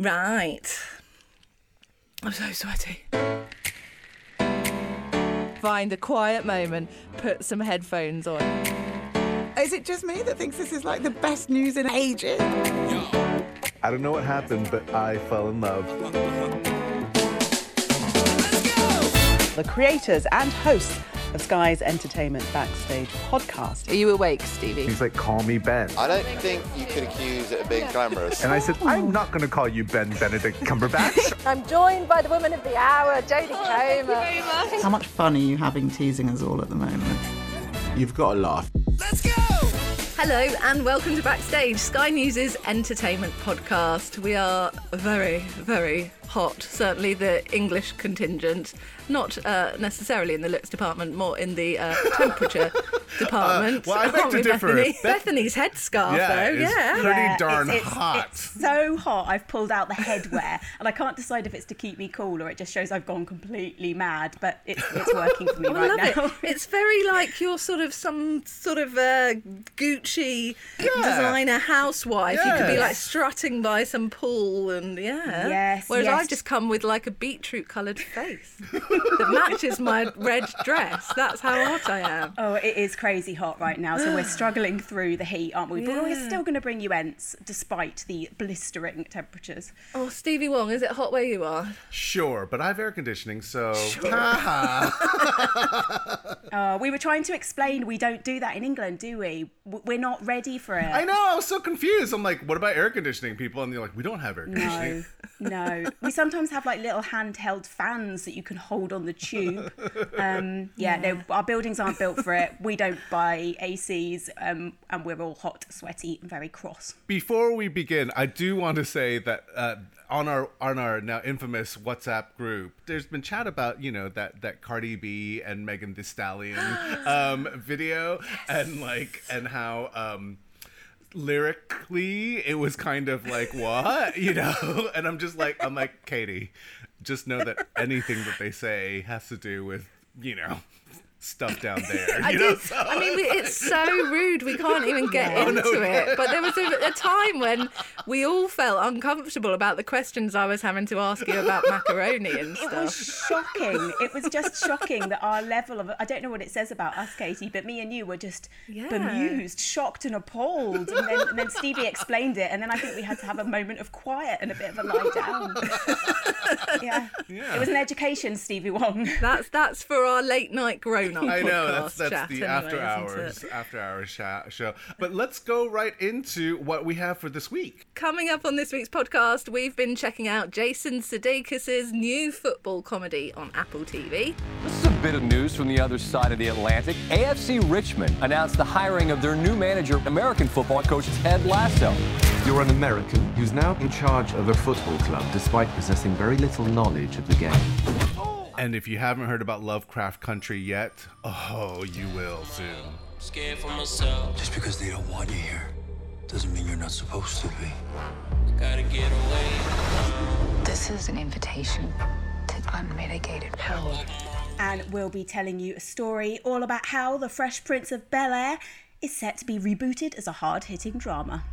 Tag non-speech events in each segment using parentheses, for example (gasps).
Right. I'm so sweaty. Find a quiet moment, put some headphones on. Is it just me that thinks this is like the best news in ages? I don't know what happened, but I fell in love. the creators and hosts of Sky's Entertainment Backstage podcast. Are you awake, Stevie? He's like, call me Ben. I don't think you could accuse it of being glamorous. And I said, oh. I'm not going to call you Ben Benedict Cumberbatch. (laughs) I'm joined by the woman of the hour, Jodie oh, Comer. How much fun are you having teasing us all at the moment? You've got to laugh. Let's go! Hello and welcome to Backstage, Sky News' entertainment podcast. We are very, very hot, certainly the English contingent, not uh, necessarily in the looks department, more in the uh, (laughs) temperature department. well, I beg Aren't to differ. Bethany? Beth- Bethany's headscarf, though, it's yeah. pretty Yeah, darn it's, it's- hot. It's so hot. I've pulled out the headwear, (laughs) and I can't decide if it's to keep me cool or it just shows I've gone completely mad. But it's, it's working for me (laughs) I right love now. it. It's very like you're sort of some sort of uh, Gucci designer housewife. You could be like strutting by some pool and yeah. Yes, Whereas yes. I've just come with like a beetroot coloured face that matches my red dress. That's how hot I am. Oh, it is crazy hot right now, so we're (gasps) struggling through the heat, aren't we? But we're still going to bring you ents despite the blistering temperatures. Oh, Stevie Wong, is it hot where you are? Sure, but I have air conditioning, so. Haha. (laughs) Uh, we were trying to explain we don't do that in England, do we? We're not ready for it. I know, I was so confused. I'm like, what about air conditioning, people? And they're like, we don't have air conditioning. No, no. (laughs) We sometimes have like little handheld fans that you can hold on the tube. Um, yeah, no, our buildings aren't built for it. We don't buy ACs, um, and we're all hot, sweaty, and very cross. Before we begin, I do want to say that uh, on our on our now infamous WhatsApp group, there's been chat about you know that that Cardi B and Megan Thee Stallion (gasps) um, video, and like and how. Um, lyrically it was kind of like what? (laughs) You know? (laughs) And i'm just like i'm like katie just know that anything that they say has to do with you know stuff down there (laughs) I you know did. I mean, we, it's so rude. We can't even get (laughs) Oh, into no. it. But there was a, a time when we all felt uncomfortable about the questions I was having to ask you about (laughs) macaroni and stuff. It was shocking. It was just shocking that our level of I don't know what it says about us, Katie, but me and you were just Yeah. bemused, shocked, and appalled. And then, and then Stevie explained it, and then I think we had to have a moment of quiet and a bit of a lie down. yeah. yeah, it was an education, Stevie Wong. That's that's for our late night grown (laughs) up. I know that's that's chat the anyway, after isn't hours after hours show. But let's go right into what we have for this week. Coming up on this week's podcast, we've been checking out Jason Sudeikis' new football comedy on Apple TV. This is a bit of news from the other side of the Atlantic. AFC Richmond announced the hiring of their new manager, American football coach Ted Lasso. You're an American who's now in charge of a football club despite possessing very little knowledge of the game. And if you haven't heard about Lovecraft Country yet, oh, you will soon. Scared for myself, Just because they don't want you here doesn't mean you're not supposed to be. gotta get away. This is an invitation to unmitigated power. And we'll be telling you a story all about how The Fresh Prince of Bel Air is set to be rebooted as a hard hitting drama.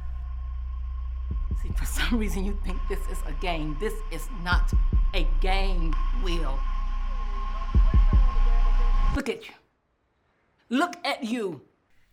See, for some reason you think this is a game. This is not a game, Will. Look at you. Look at you.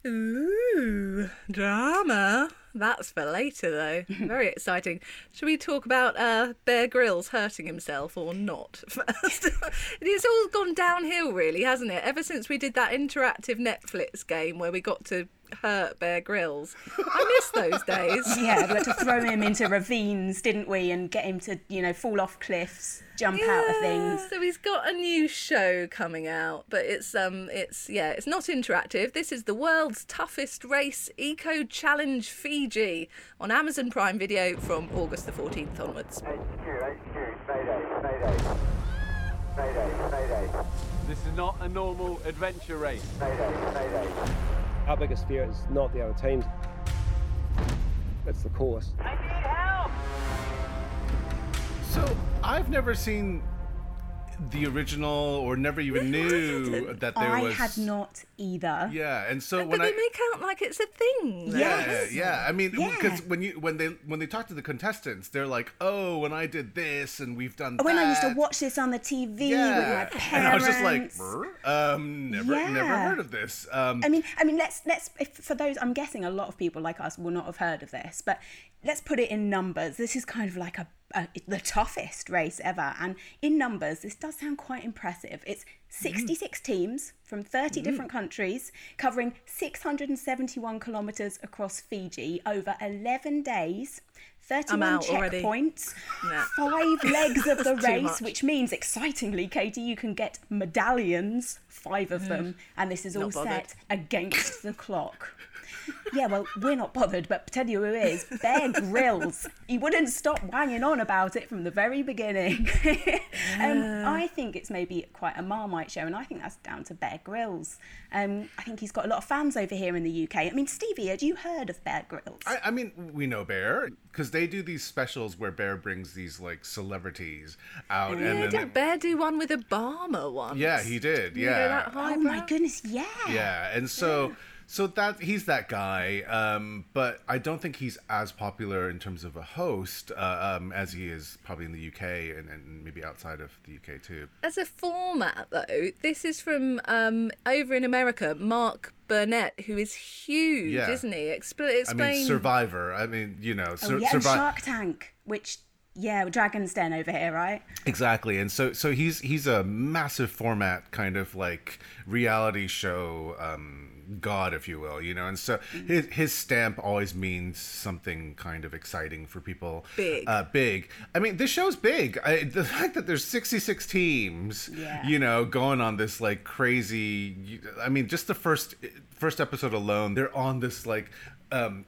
Ooh, drama. That's for later, though. (laughs) Very exciting. Should we talk about uh, Bear Grylls hurting himself or not (laughs) first? (laughs) it's all gone downhill, really, hasn't it? Ever since we did that interactive Netflix game where we got to hurt Bear Grylls. I miss those days. (laughs) Yeah, we had to throw him into ravines, didn't we? And get him to, you know, fall off cliffs, jump out of things. So he's got a new show coming out, but it's um it's yeah, it's not interactive. This is the world's toughest race eco challenge Fiji on Amazon Prime Video from August the 14th onwards. Mayday, mayday. This is not a normal adventure race. Our biggest fear is not the other teams. It's the course. I need help! So I've never seen the original or never even knew that there I was. I had not either. Yeah, and so But when they I make out like it's a thing. though. yeah, yeah. I mean, Yeah. because when you when they when they talk to the contestants, they're like, "Oh, when I did this and we've done When I used to watch this on the TV with my parents. (laughs) and I was just like, "Brr? um, never, never heard of this. Um, I mean, I mean, let's let's if, for those. I'm guessing a lot of people like us will not have heard of this, but let's put it in numbers. This is kind of like a, a the toughest race ever, and in numbers, this does sound quite impressive. It's 66 teams from 30 different countries, covering 671 kilometers across Fiji over 11 days. 31 out checkpoints, Nah. five (laughs) legs of the race, which means excitingly, Katie, you can get medallions, five of them, and this is all bothered. set against the clock. (laughs) Yeah, well, we're not bothered, but tell you who is Bear Grylls. He wouldn't stop wanging on about it from the very beginning. (laughs) um, I think it's maybe quite a Marmite show, and I think that's down to Bear Grylls. Um, I think he's got a lot of fans over here in the UK. I mean, Stevie, had you heard of Bear Grylls? I, I mean, we know Bear because they do these specials where Bear brings these like celebrities out, and Yeah, then didn't Bear do one with Obama once? yeah, he did. You know, Yeah, that oh my goodness, yeah. yeah, and so. So that he's that guy, um, but I don't think he's as popular in terms of a host uh, um, as he is probably in the UK and, and maybe outside of the UK too. As a format, though, this is from um, over in America, Mark Burnett, who is huge, Yeah. isn't he? Expl- explain. I mean, Survivor. I mean, you know, Oh, yeah, and Survi- Shark Tank, which, yeah, Dragon's Den over here, right? Exactly, and so so he's he's a massive format kind of like reality show um, god, if you will, you know, and so his his stamp always means something kind of exciting for people. Big. uh, big. I mean, this show's big. I, the fact that there's 66 teams, Yeah. you know, going on this like crazy. I mean, just the first first episode alone, they're on this like. Um,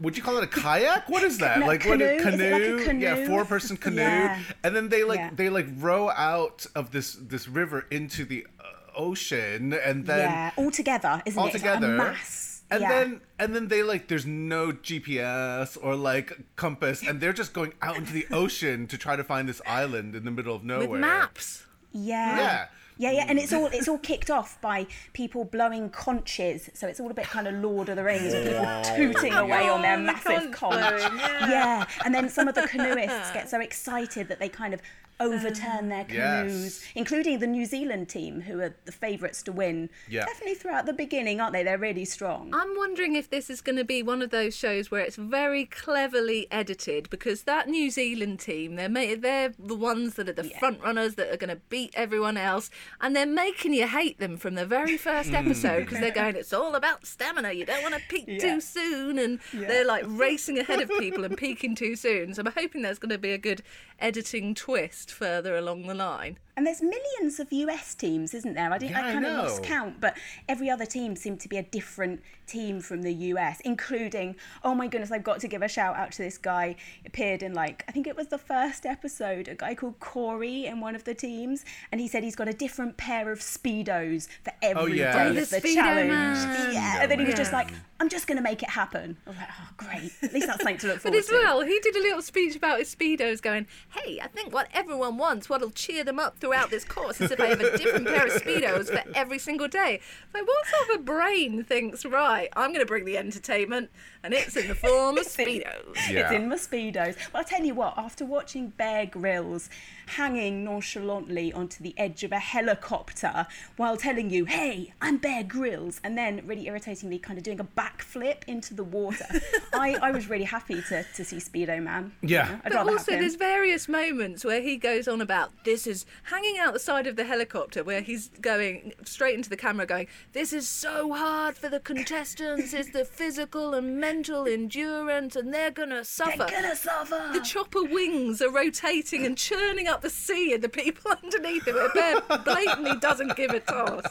would you call it a kayak? What is that? No, (laughs) like what? A canoe? Like canoe? Yeah, four person canoe Yeah. and then they like Yeah. they like row out of this this river into the uh, ocean and then yeah, all together, isn't all it? Like together a mass. and yeah. then and then they like there's no gps or like compass and they're just going out into the ocean to try to find this island in the middle of nowhere with maps. Yeah. Yeah. Yeah, yeah, and it's mm. all it's all kicked off by people blowing conches, so it's all a bit kind of Lord of the Rings, with people tooting away on their (laughs) Oh, the massive conch conch. yeah. Yeah, and then some of the canoeists get (laughs) so excited that they kind of overturn their um, Yes. canoes, including the New Zealand team, who are the favourites to win. Yeah. Definitely throughout the beginning, aren't they? They're really strong. I'm wondering if this is going to be one of those shows where it's very cleverly edited because that New Zealand team, they're they're the ones that are the front runners that are going to beat everyone else, and they're making you hate them from the very first hmm. episode because they're going, it's all about stamina. You don't want to peak Yeah. too soon, and they're like racing ahead of people and peaking too soon. So I'm hoping there's going to be a good editing twist further along the line. And there's millions of US teams, isn't there? I, didn't, Yeah, I I kind of lost count, but every other team seemed to be a different team from the US, including, oh my goodness, I've got to give a shout out to this guy. Appeared in like, I think it was the first episode, a guy called Corey in one of the teams, and he said he's got a different pair of Speedos for every day yeah. Oh, the of the Speedo challenge. man. Yeah, and then he was just like, I'm just going to make it happen. I was like, oh, great. At least that's something to look (laughs) forward to. But as to. well, he did a little speech about his speedos, going, "Hey, I think what everyone wants, what'll cheer them up throughout this course, is if I have a different pair of speedos for every single day." Like, what sort of a brain thinks, right? I'm going to bring the entertainment, and it's in the form of speedos. Yeah. It's in my speedos. Well, I'll tell you what. After watching Bear Grylls hanging nonchalantly onto the edge of a helicopter while telling you, "Hey, I'm Bear Grylls," and then really irritatingly kind of doing a backflip into the water, (laughs) I, I was really happy to, to see Speedo Man. Yeah. You know, I'd But also, have there's various moments where he goes on about this is hanging out the side of the helicopter, where he's going straight into the camera, going, "This is so hard for the contestants. It's the physical and mental endurance, and they're gonna suffer. They're gonna suffer. The chopper wings are rotating and churning up the sea, and the people (laughs) underneath it, Bear blatantly doesn't give a toss.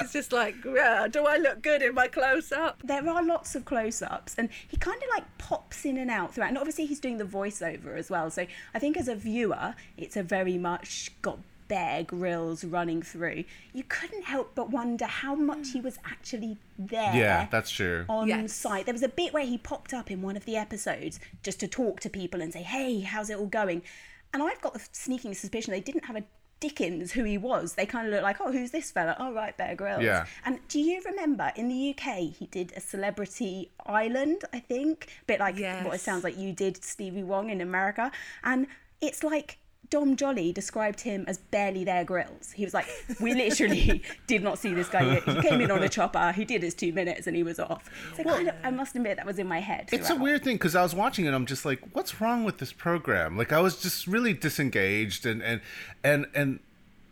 It's just like, yeah, do I look good in my close-up? there are lots of close-ups and he kind of like pops in and out throughout and obviously he's doing the voiceover as well so i think as a viewer it's a very much got Bear Grylls running through you couldn't help but wonder how much he mm. was actually there Yeah, that's true. on Yes. site there was a bit where he popped up in one of the episodes just to talk to people and say hey how's it all going and i've got the sneaking suspicion they didn't have a Dickens who he was. They kind of look like, oh, who's this fella? Oh, right, Bear Grylls. Yeah. And do you remember in the UK he did a Celebrity Island? I think, a bit like what it sounds like you did Stevie Wong in America, and it's like. Dom Jolly described him as barely there Grylls. He was like, We literally (laughs) did not see this guy yet. He came in on a chopper, he did his two minutes, and he was off. So kind of, I must admit, that was in my head. It's a weird thing because I was watching it. I'm just like, what's wrong with this program? Like, I was just really disengaged, and and and and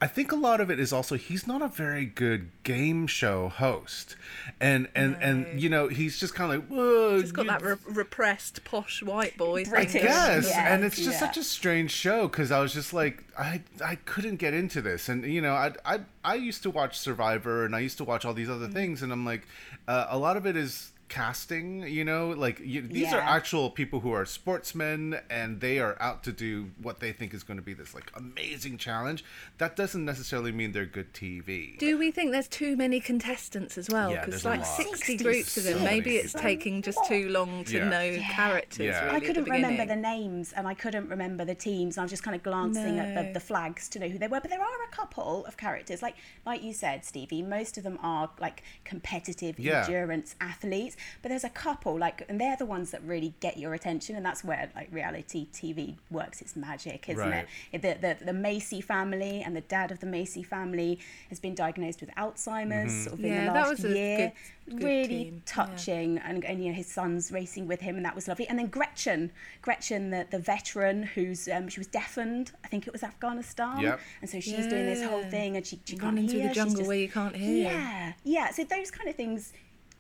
I think a lot of it is also he's not a very good game show host, and and and you know he's just kind of like, whoa, Just got you- that re- repressed posh white boy. I thing. guess, Yes, and it's just yeah. such a strange show because I was just like, I I couldn't get into this, and you know, I I I used to watch Survivor, and I used to watch all these other Mm-hmm. things, and I'm like, uh, a lot of it is casting you know like you, these are actual people who are sportsmen and they are out to do what they think is going to be this like amazing challenge that doesn't necessarily mean they're good tv Do we think there's too many contestants as well? Yeah, Because there's a like lot. 60 groups of them, So maybe it's people. taking just too long to Yeah. know Yeah. characters. Yeah. Really, I couldn't remember the names and I couldn't remember the teams. I was just kind of glancing at the, the flags to know who they were. But there are a couple of characters, like like you said, Stevie. Most of them are like competitive Yeah. endurance athletes. But there's a couple, like, and they're the ones that really get your attention, and that's where like reality TV works its magic, isn't Right. it? The, the the Macy family and the dad of the Macy family has been diagnosed with Alzheimer's Mm-hmm. sort of in Yeah, the that last was a year. good- good really team, yeah. touching and, and you know his son's racing with him and that was lovely and then gretchen gretchen the, the veteran who's um, she was deafened i think it was afghanistan Yep. and so she's doing this whole thing and she, she Run can't into the hear, she's jungle just- where you can't hear. yeah yeah so those kind of things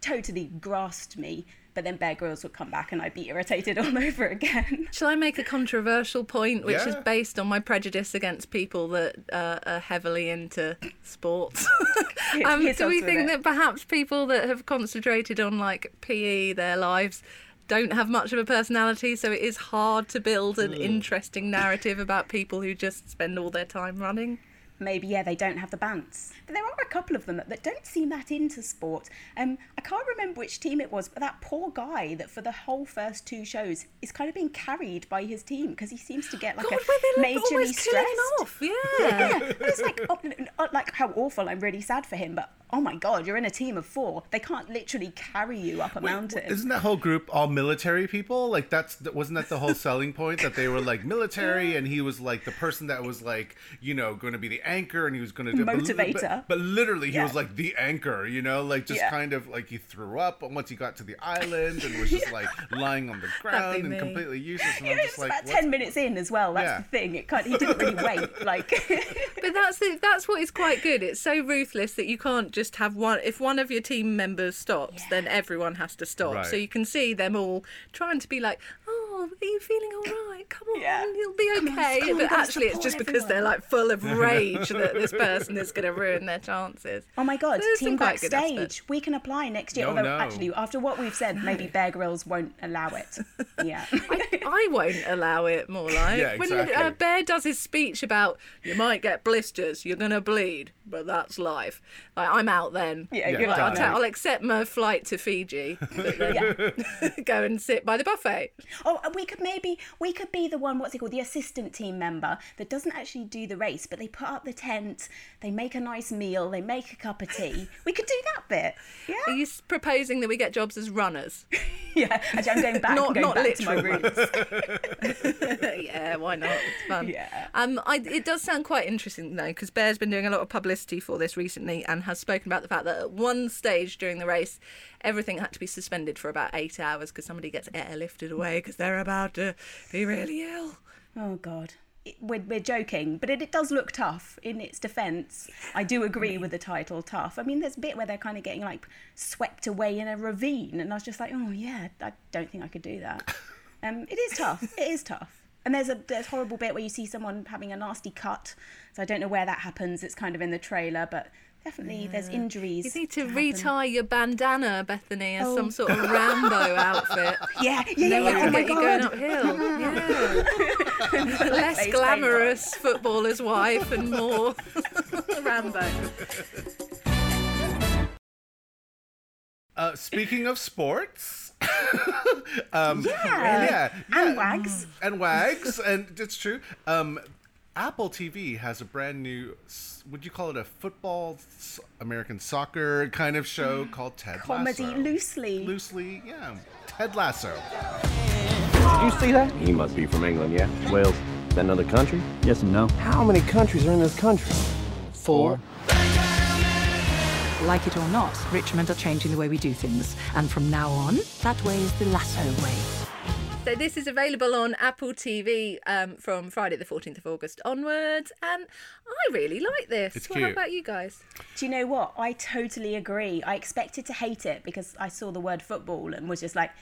totally grasped me but then bear grylls would come back and i'd be irritated (laughs) all over again Shall I make a controversial point, which is based on my prejudice against people that uh, are heavily into sports? (laughs) um, do we think it. that perhaps people that have concentrated on like PE their lives don't have much of a personality, so it is hard to build an interesting narrative about people who just spend all their time running? Maybe yeah they don't have the bants but there are a couple of them that, that don't seem that into sport um i can't remember which team it was but that poor guy that for the whole first two shows is kind of being carried by his team because he seems to get like God, a where they're like majorly almost killing him stressed off. Yeah. (laughs) yeah, and it's like, oh, n- n- like how awful. I'm really sad for him, but oh my god, you're in a team of four. They can't literally carry you up a mountain. Isn't that whole group all military people? Like that's wasn't that the whole selling point that they were like military, (laughs) and he was like the person that was like you know going to be the anchor, and he was going to do but- Motivator. But, but literally, he Yeah. was like the anchor. You know, like just Yeah. kind of like he threw up once he got to the (laughs) island and was just like lying on the ground and me. completely useless. And You I'm know, just it's like, about ten minutes in as well. That's Yeah. the thing. It can't, he didn't really wait. (laughs) Like, (laughs) But that's it. That's what is quite good. It's so ruthless that you can't just have one. If one of your team members stops, then everyone has to stop. Right. So you can see them all trying to be like, "Oh, are you feeling all right? Come on, Yeah. you'll be okay." on, but actually, it's support just because they're like full of (laughs) rage that this person is going to ruin their chances. oh my god, There's team some quite good backstage. We can apply next year. No, Although no. actually, after what we've said, maybe Bear Grylls won't allow it. (laughs) Yeah. I won't allow it more (laughs) like Yeah, when uh, Bear does his speech about you might get blisters, you're gonna bleed, but that's life. Like I'm out then. Yeah, Yeah, you're Like, like, I'll, done. ta- I'll accept my flight to Fiji, (laughs) go and sit by the buffet. Oh, we could maybe we could be the one. What's it called? The assistant team member that doesn't actually do the race, but they put up the tent, they make a nice meal, they make a cup of tea. We could do that bit. Yeah. Are you proposing that we get jobs as runners? (laughs) yeah. Actually, I'm going back. Not- I'm going not back to my literal. roots. (laughs) yeah, why not? It's fun. Yeah. Um, I, it does sound quite interesting though, because Bear's been doing a lot of publicity for this recently and has spoken about the fact that at one stage during the race, everything had to be suspended for about eight hours because somebody gets airlifted away because they're about to be really ill. Oh God. We're, we're joking, but it, it does look tough. In its defence, I do agree with the title "tough." I mean, there's a bit where they're kind of getting like swept away in a ravine, and I was just like, "Oh yeah, I don't think I could do that." (laughs) Um, it is tough. It is tough. And there's a there's a horrible bit where you see someone having a nasty cut. So I don't know where that happens. It's kind of in the trailer, but definitely there's injuries. You need to happen. retie your bandana, Bethany, as Oh. some sort of Rambo outfit. (laughs) Yeah, yeah, yeah. Then we yeah. can Oh my get you going uphill. Yeah. (laughs) Less glamorous footballer's wife and more (laughs) Rambo. Uh, speaking of sports, um, Yeah. yeah, And wags. and wags, and it's true. Um, Apple TV has a brand new, s- would you call it a football, American soccer kind of show mm. called Ted Comedy Lasso? loosely. Loosely, yeah. Ted Lasso. Did you see that? He must be from England, yeah? Wales. Is that another country? Yes and no. How many countries are in this country? Four. Like it or not, Richmond are changing the way we do things. And from now on, that way is the lasso way. So this is available on Apple TV um, from Friday the 14th of August onwards, and I really like this. It's Well, How cute. about you guys? Do you know what? I totally agree. I expected to hate it because I saw the word football and was just like,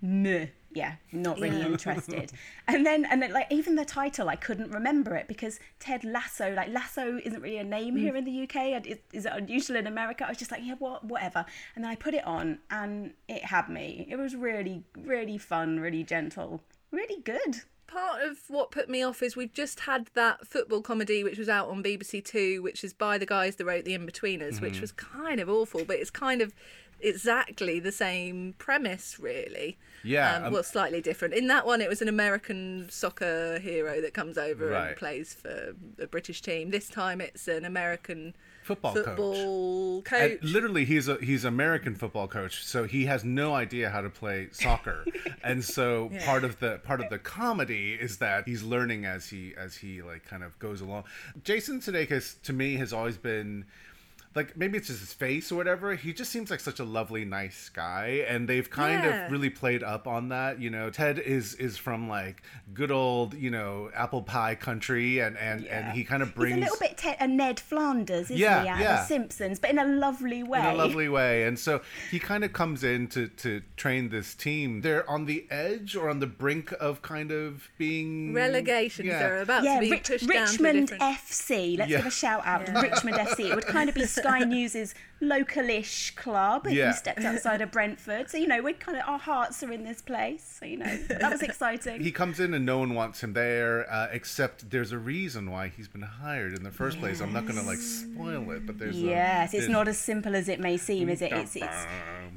meh. Yeah, not really Yeah. interested. (laughs) And then, and then, like, even the title, I couldn't remember it because Ted Lasso, like, Lasso isn't really a name here in the UK. and it- Is it unusual in America? I was just like, yeah, what, whatever. And then I put it on and it had me. It was really, really fun, really gentle, really good. Part of what put me off is we've just had that football comedy which was out on BBC Two, which is by the guys that wrote The Inbetweeners, which Mhm. was kind of awful, but it's kind of exactly the same premise, really. Yeah, Um, um, well, slightly different. In that one, it was an American soccer hero that comes over Right. and plays for a British team. This time, it's an American Football coach. football And coach. literally, he's a he's American football coach, so he has no idea how to play soccer, (laughs) and so Yeah. part of the part of the comedy is that he's learning as he as he like kind of goes along. Jason Sudeikis to me has always been. Like maybe it's just his face or whatever. He just seems like such a lovely, nice guy, and they've kind Yeah. of really played up on that. You know, Ted is is from like good old you know apple pie country, and and and he kind of brings He's a little bit te- a uh, Ned Flanders, isn't Yeah, he, out yeah. of The Simpsons, but in a lovely way. in a lovely way. And so he kind of comes in to, to train this team. They're on the edge or on the brink of kind of being Relegation. Yeah. They're about yeah, to be Rich- pushed down to Richmond different. FC. Let's Yeah. give a shout out to Richmond FC. It would kind of be (laughs) Sky (laughs) News's localish club if Yeah. you stepped outside of Brentford. So you know, we're kind of our hearts are in this place. So you know, that was (laughs) exciting. He comes in and no one wants him there, uh, except there's a reason why he's been hired in the first place. I'm not gonna like spoil it, but there's a- yes, it's there's- not as simple as it may seem, is it? It's, it's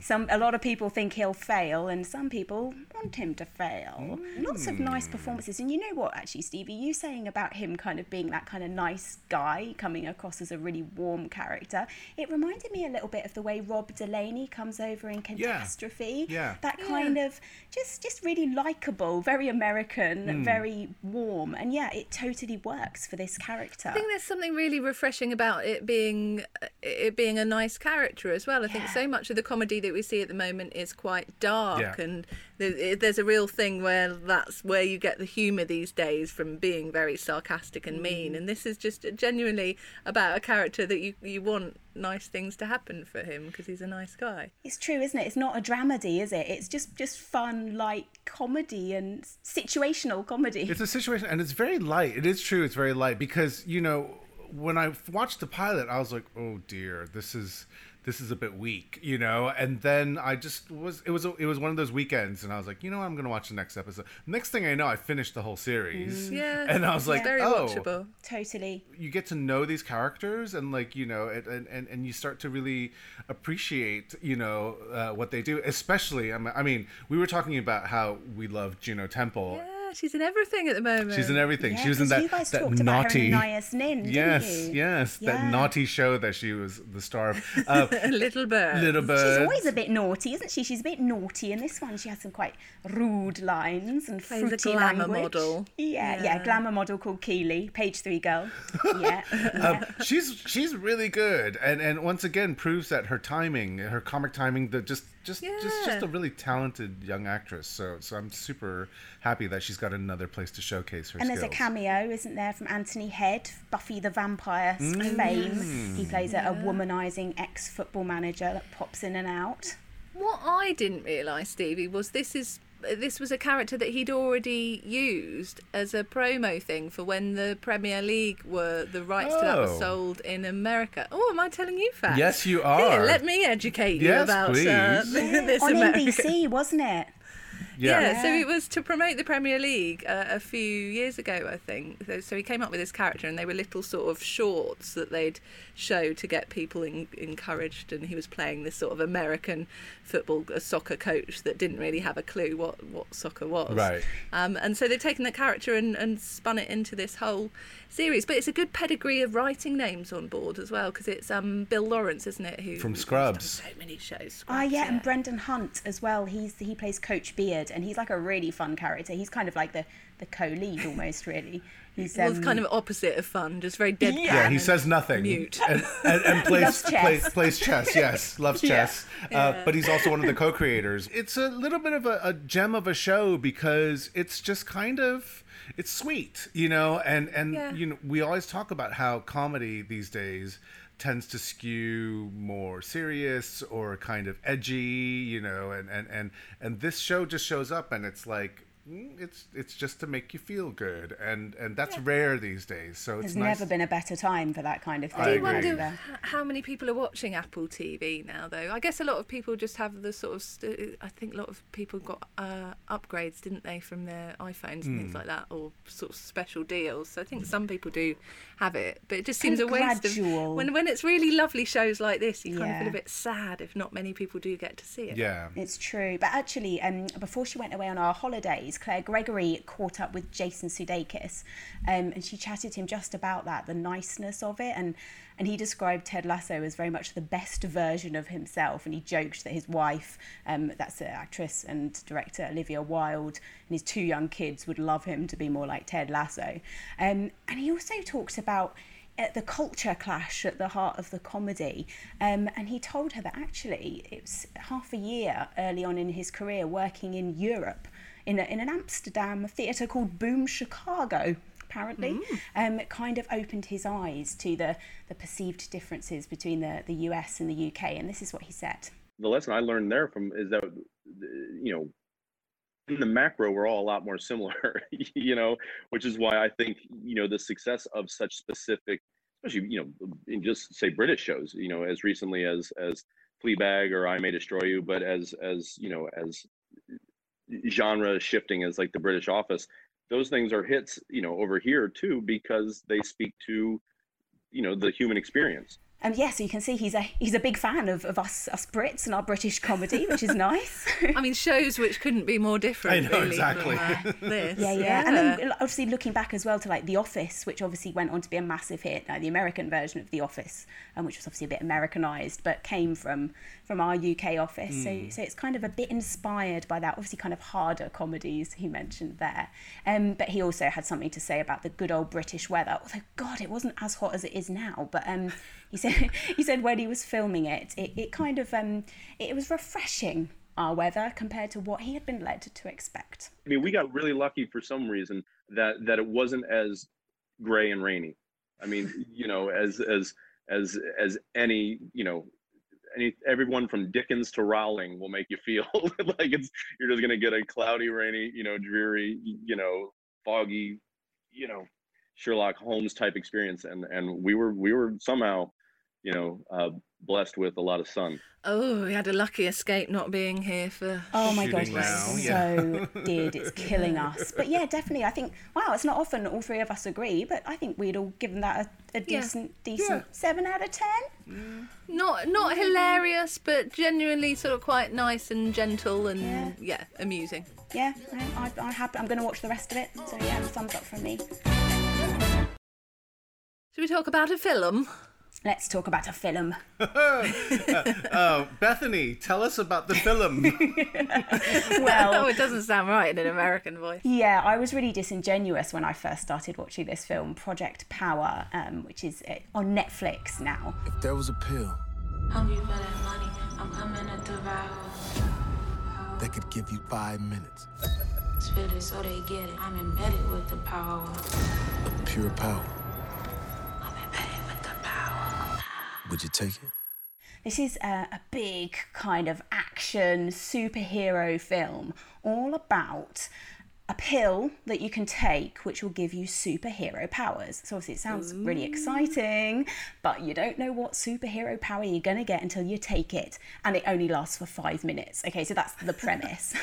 some a lot of people think he'll fail, and some people want him to fail. Lots of nice performances, and you know what? Actually, Stevie, you saying about him kind of being that kind of nice guy, coming across as a really warm character, it reminded me a little bit of the way Rob Delaney comes over in Catastrophe. Yeah. That kind of just just really likable, very American, Mm. very warm, and yeah, it totally works for this character. I think there's something really refreshing about it being it being a nice character as well. I think so much of the comedy that we see at the moment is quite dark, Yeah. and there- there's a real thing where that's where you get the humour these days from being very sarcastic and mean. Mm. And this is just genuinely about a character that you you want nice things to happen for him because he's a nice guy. It's true, isn't it? It's not a dramedy, is it? It's just just fun, like comedy and situational comedy. It's a situation, and it's very light. It is true, it's very light because you know when I watched the pilot, I was like, oh dear, this is this is a bit weak, you know. And then I just was it was it was one of those weekends, and I was like, you know, what, I'm gonna watch the next episode. Next thing I know, I finished the whole series. Yeah, and I was it's like, very oh, watchable. Totally. you get to know these characters and like you know and and, and you start to really appreciate you know uh, what they do especially I mean- i mean we were talking about how we love juno temple Yeah, she's in everything at the moment. She's in everything. Yeah, she was in that, you guys that talked about her naughty. Anaïs Nin, didn't yes, you? yes, Yeah. that naughty show that she was the star of. Uh, (laughs) Little bird. Little Bird. She's always a bit naughty, isn't she? She's a bit naughty. In this one, she has some quite rude lines and Plays a fruity glamour language. model. Yeah, yeah, Yeah. glamour model called Keely, page three girl. (laughs) Yeah, um, she's she's really good, and and once again proves that her timing, her comic timing, the just just just just a really talented young actress. So so I'm super happy that she's got another place to showcase her And skills. there's a cameo, isn't there, from Anthony Head, Buffy the Vampire Mm. fame. He plays a, a womanizing ex football manager that pops in and out. What I didn't realise, Stevie, was this is this was a character that he'd already used as a promo thing for when the Premier League were the rights to that were Oh. sold in America. Oh, am I telling you facts? Yes, you Here, are. let me educate you Yes, about uh, please. (laughs) this On American. NBC, wasn't it? Yeah. Yeah, so it was to promote the Premier League uh, a few years ago, I think. So, so he came up with this character, and they were little sort of shorts that they'd show to get people in, encouraged. And he was playing this sort of American football, a soccer coach that didn't really have a clue what, what soccer was. Right. Um, and so they've taken that character and, and spun it into this whole series. But it's a good pedigree of writing names on board as well, because it's um, Bill Lawrence, isn't it? Who From Scrubs. done so many shows. Ah, yeah, and Brendan Hunt as well. He's he plays Coach Beard, and he's like a really fun character. He's kind of like the the co-lead almost, really. He's Well, um, kind of opposite of fun, just very dead. Yeah, he says nothing. Mute. And, and, and (laughs) plays, chess. plays, plays chess, (laughs) yes. Loves Yeah. chess. Uh, but he's also one of the (laughs) co creators. It's a little bit of a, a gem of a show because it's just kind of. It's sweet, you know, and and Yeah. you know we always talk about how comedy these days tends to skew more serious or kind of edgy, you know, and and and and this show just shows up and it's like it's it's just to make you feel good and and that's rare these days. So it's There's nice. never been a better time for that kind of thing. I I agree. wonder either. h- how many people are watching Apple TV now, though. I guess a lot of people just have the sort of. St- I think a lot of people got uh, upgrades, didn't they, from their iPhones and things Hmm. like that, or sort of special deals. So I think some people do have it, but it just Kind seems a waste gradual. of when when it's really lovely shows like this. You kind of feel a bit sad if not many people do get to see it. yeah. It's true. But actually, um, before she went away on our holidays, Claire Gregory caught up with Jason Sudeikis um, and she chatted to him just about that, the niceness of it. And, and he described Ted Lasso as very much the best version of himself. And he joked that his wife, um, that's the actress and director Olivia Wilde, and his two young kids would love him to be more like Ted Lasso. Um, and he also talked about at the culture clash at the heart of the comedy. Um, and he told her that actually it was half a year early on in his career working in Europe in, a, in an Amsterdam theatre called Boom Chicago. Apparently, um, it kind of opened his eyes to the, the perceived differences between the, the US and the UK. And this is what he said. the lesson I learned there from is that you know in the macro we're all a lot more similar (laughs) you know which is why I think you know the success of such specific especially you know in just say British shows you know as recently as as Fleabag or I May Destroy You but as as you know as genre shifting as like the British Office those things are hits you know over here too because they speak to you know the human experience And yeah, so you can see he's a he's a big fan of, of us us Brits and our British comedy, which is (laughs) nice. I mean, shows which couldn't be more different. I know, really, exactly. From, uh, this. Yeah, yeah, And then obviously looking back as well to like The Office, which obviously went on to be a massive hit, like the American version of The Office, um, which was obviously a bit Americanized, but came from from our UK office. So so it's kind of a bit inspired by that. Obviously, kind of harder comedies he mentioned there. Um, but he also had something to say about the good old British weather. Although God, it wasn't as hot as it is now. But um, he said (laughs) he said when he was filming it, it, it kind of um, it was refreshing our weather compared to what he had been led to expect. I mean, we got really lucky for some reason that that it wasn't as gray and rainy. I mean, you know, as as as as any you know, any everyone from Dickens to Rowling will make you feel (laughs) like it's you're just gonna get a cloudy, rainy, you know, dreary, you know, foggy, you know, Sherlock Holmes type experience, and and we were we were somehow, you know, uh, blessed with a lot of sun. Oh, we had a lucky escape not being here for. Oh my god, Shooting we now, so yeah. (laughs) did. It's killing us. But yeah, definitely. I think wow, it's not often all three of us agree, but I think we'd all given that a, a Yeah. decent, decent seven out of ten. Not not hilarious, but genuinely sort of quite nice and gentle and Yeah. yeah, amusing. Yeah, I, I, I happy. I'm going to watch the rest of it. So yeah, thumbs up from me. Should we talk about a film? Let's talk about a film. (laughs) Uh, Bethany, tell us about the film. (laughs) well, (laughs) oh, Well, it doesn't sound right in an American voice. yeah, I was really disingenuous when I first started watching this film, Project Power, um, which is uh, on Netflix now. If there was a pill Hungry for that money, I'm coming to devour. that could give you five minutes Spit it so they get it. I'm embedded with the power. of pure power, would you take it? This is a, a big kind of action superhero film, all about a pill that you can take which will give you superhero powers. So obviously it sounds really exciting, but you don't know what superhero power you're going to get until you take it, and it only lasts for five minutes. Okay, so that's the premise.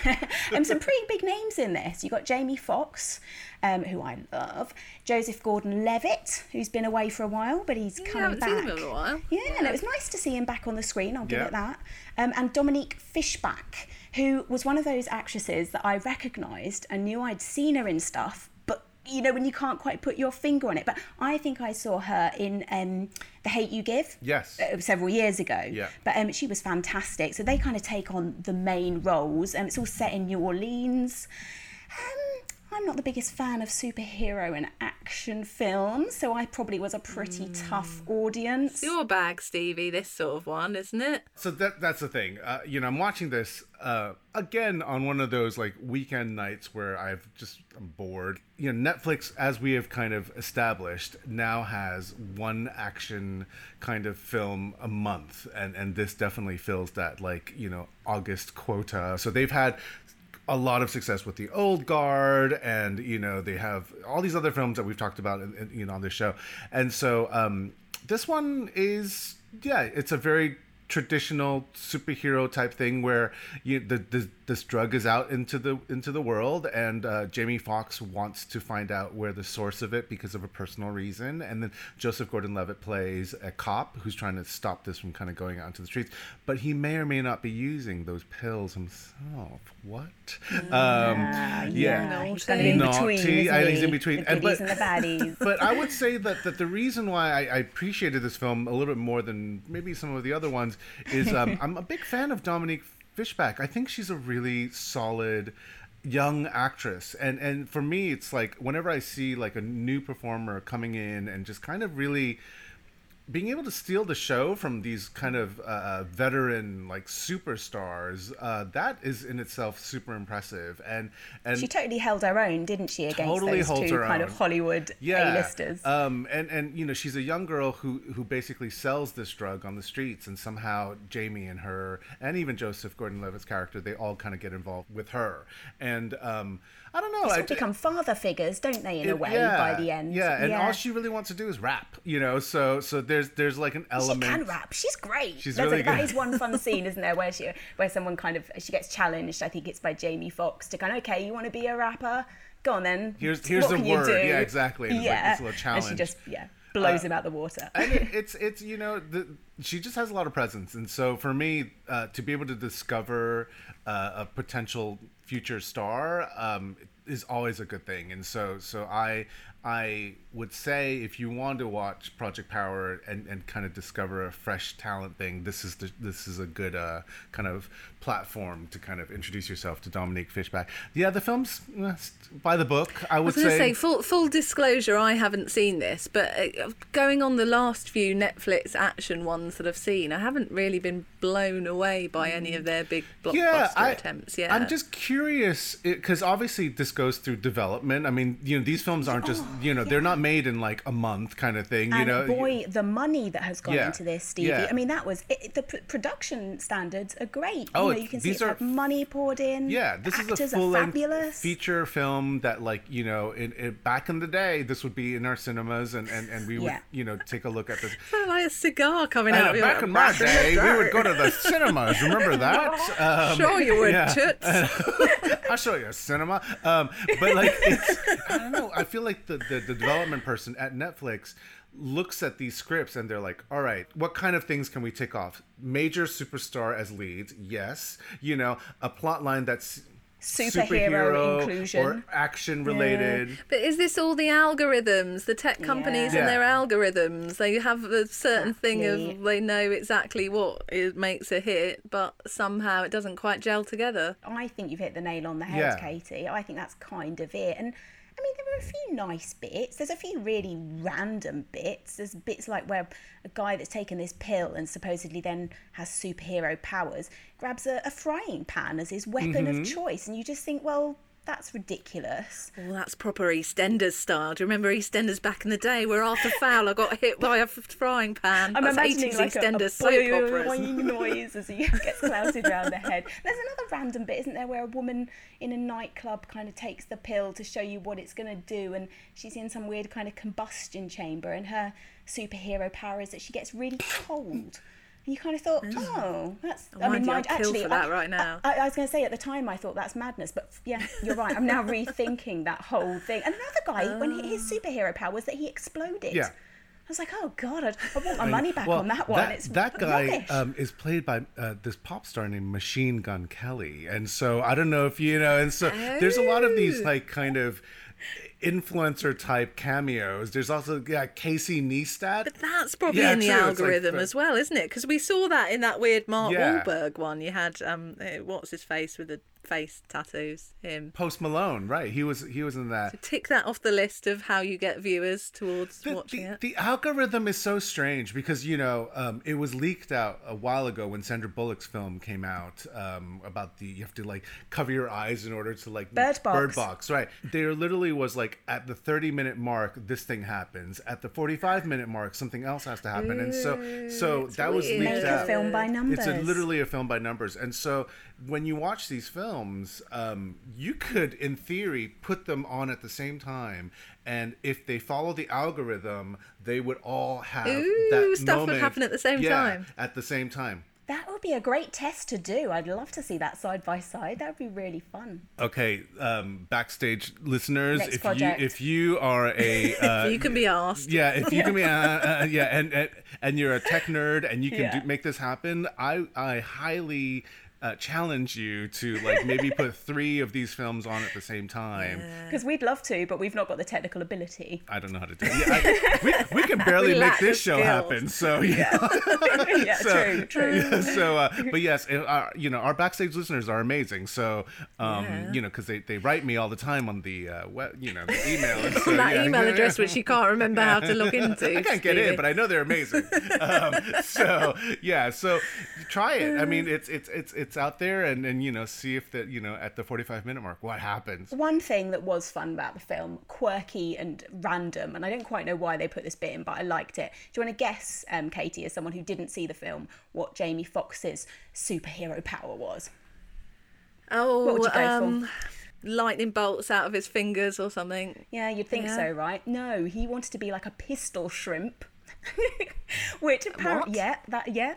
and (laughs) some pretty big names in this. You got Jamie Foxx, um, who I love, Joseph Gordon-Levitt, who's been away for a while, but he's I coming haven't back. seen him in a while. Yeah, and it was nice to see him back on the screen. I'll give Yeah. it that. Um, and Dominique Fishback, who was one of those actresses that I recognised and knew I'd seen her in stuff, but you know when you can't quite put your finger on it. But I think I saw her in um, The Hate You Give. Yes. uh, several years ago. Yeah. But um, she was fantastic. So they kind of take on the main roles, and it's all set in New Orleans. Um, I'm not the biggest fan of superhero and action films, so I probably was a pretty tough audience. It's your bag, Stevie, this sort of one, isn't it? So that that's the thing. Uh, you know, I'm watching this uh, again on one of those like weekend nights where I've just I'm bored. You know, Netflix, as we have kind of established, now has one action kind of film a month, and and this definitely fills that like you know August quota. So they've had a lot of success with the old guard and you know they have all these other films that we've talked about you know on this show. And so um this one is yeah it's a very traditional superhero type thing where you the, the this drug is out into the into the world and uh, Jamie Foxx wants to find out where the source of it because of a personal reason and then Joseph Gordon-Levitt plays a cop who's trying to stop this from kind of going out into the streets but he may or may not be using those pills himself what Ah, um yeah. yeah He's kind of in between, Naughty. isn't I he's in between The goodies and the baddies. (laughs) but I would say that, that the reason why I, I appreciated this film a little bit more than maybe some of the other ones is um, (laughs) I'm a big fan of Dominique Fishback. I think she's a really solid young actress and and for me it's like whenever i see like a new performer coming in and just kind of really being able to steal the show from these kind of uh, veteran like superstars uh, that is in itself super impressive and and she totally held her own, didn't she, against Totally those two kind own. of Hollywood yeah A-listers? um and and you know she's a young girl who who basically sells this drug on the streets and somehow jamie and her and even joseph gordon-levitt's character they all kind of get involved with her and um i don't know They sort I, of become father figures, don't they, in a way, yeah, by the end? yeah and all she really wants to do is rap you know so so there's there's like an element She can rap. She's great. She's There's really That good. is one fun (laughs) scene, isn't there, where she where someone kind of she gets challenged. I think it's by Jamie Foxx to kind of okay, you want to be a rapper? Go on then. Here's- here's What the word. Yeah, exactly. And it's like Yeah. this little And she just yeah blows Uh, him out the water. and it, (laughs) it's it's you know the, she just has a lot of presence and so for me uh, to be able to discover uh, a potential future star um, is always a good thing and so so i i would say if you want to watch project power and, and kind of discover a fresh talent thing this is the, this is a good uh, kind of platform to kind of introduce yourself to dominique fishback yeah the film's uh, by the book i I would was going to say, say, full, full disclosure, I haven't seen this, but uh, going on the last few Netflix action ones that I've seen, I haven't really been blown away by any of their big blockbuster I- attempts yet. I'm just curious because obviously this goes through development. I mean, you know, these films aren't just you know they're not made in like a month kind of thing. You and know, boy, the money that has gone Yeah. into this, Stevie. Yeah. I mean, that was it, the pr- production standards are great. Oh, you know, you can see these it's are- like money poured in. Yeah, this Actors is a full length fabulous. feature film that, like, you know, in, in back in the day, this would be in our cinemas, and, and, and we would, Yeah. you know, take a look at this. (laughs) Sound like a cigar coming And out. of your back in my day, we would go to the cinemas. Remember (laughs) that? Um, Sure you would, yeah. toots. (laughs) I'll show you a cinema. Um, but like, it's, I don't know. I feel like the, the, the development person at Netflix looks at these scripts and they're like, all right, what kind of things can we tick off? Major superstar as leads, yes. You know, a plot line that's Superhero inclusion. or action related. But is this all the algorithms, the tech companies Yeah. and their algorithms? They have a certain thing of they know exactly what it makes a hit, but somehow it doesn't quite gel together. I think you've hit the nail on the head, Yeah. Katie. I think that's kind of it. And I mean, there are a few nice bits. There's a few really random bits. There's bits like where a guy that's taken this pill and supposedly then has superhero powers grabs a, a frying pan as his weapon Mhm. of choice. And you just think, well, that's ridiculous. Well, that's proper EastEnders style. Do you remember EastEnders back in the day where after Fowler got hit by a frying pan? I'm That's imagining 80s like a, a EastEnders soap operas. (laughs) noise as he gets clouted around the head. There's another random bit, isn't there, where a woman in a nightclub kind of takes the pill to show you what it's going to do, and she's in some weird kind of combustion chamber, and her superhero power is that she gets really cold. You kind of thought, oh, that's. I mind you, mind- kill for that I, right now. I, I was going to say at the time I thought that's madness, but yeah, you're right. I'm now rethinking that whole thing. And another guy, when he, his superhero power was that he exploded. Yeah. I was like, oh god, I'd, I want my money back Well, on that one. That, it's that guy um, is played by uh, this pop star named Machine Gun Kelly, and so I don't know if you know. And so there's a lot of these Oh. like kind of influencer type cameos. There's also yeah Casey Neistat. But that's probably Yeah, in the true, it's like algorithm as well, isn't it? Because we saw that in that weird Mark Yeah. Wahlberg one. You had um, eh, what's his face with the face tattoos? Him. Post Malone, right? He was he was in that. Tick that off the list of how you get viewers towards The, watching the, it. the algorithm is so strange because you know um, it was leaked out a while ago when Sandra Bullock's film came out um, about the you have to like cover your eyes in order to like Bird Box. Bird Box, right? There literally was like at the thirty minute mark this thing happens. At the forty five minute mark something else has to happen, and so so that was weird. leaked Make a out. film by numbers It's a, literally a film by numbers, and so when you watch these films, um, you could, in theory, put them on at the same time, and if they follow the algorithm, they would all have Ooh, that stuff would happen at the same yeah, time. At the same time. That would be a great test to do. I'd love to see that side by side. That would be really fun. Okay, um, backstage listeners, Next if project. you if you are a (laughs) uh, you can be asked. Yeah, if you can be, (laughs) uh, uh, yeah, and, and and you're a tech nerd and you can Yeah. do, make this happen, I I highly uh, challenge you to like maybe put (laughs) three of these films on at the same time. Because we'd love to, but we've not got the technical ability. I don't know how to do it. Yeah, I, we, we can barely We make this show skills. happen. So (laughs) yeah, (laughs) yeah, so, true, true. yeah, so, uh, but yes, it, uh, you know, our backstage listeners are amazing. So, um, Yeah. you know, because they, they write me all the time on the, uh, web, you know, the email. And so, that yeah, email yeah, address yeah. which you can't remember how to log into. I can't get in, but I know they're amazing. um, so yeah, so try it. I mean, it's it's it's it's out there, and and you know, see if that you know at the forty five minute mark what happens. One thing that was fun about the film, quirky and random, and I don't quite know why they put this bit in, but I liked it. Do you want to guess, um, Katie, as someone who didn't see the film, what Jamie Foxx's superhero power was? Oh, What would you go for? um, lightning bolts out of his fingers or something. Yeah, you'd think Yeah. so, right? No, he wanted to be like a pistol shrimp. (laughs) Which apparently, What? yeah, that yeah.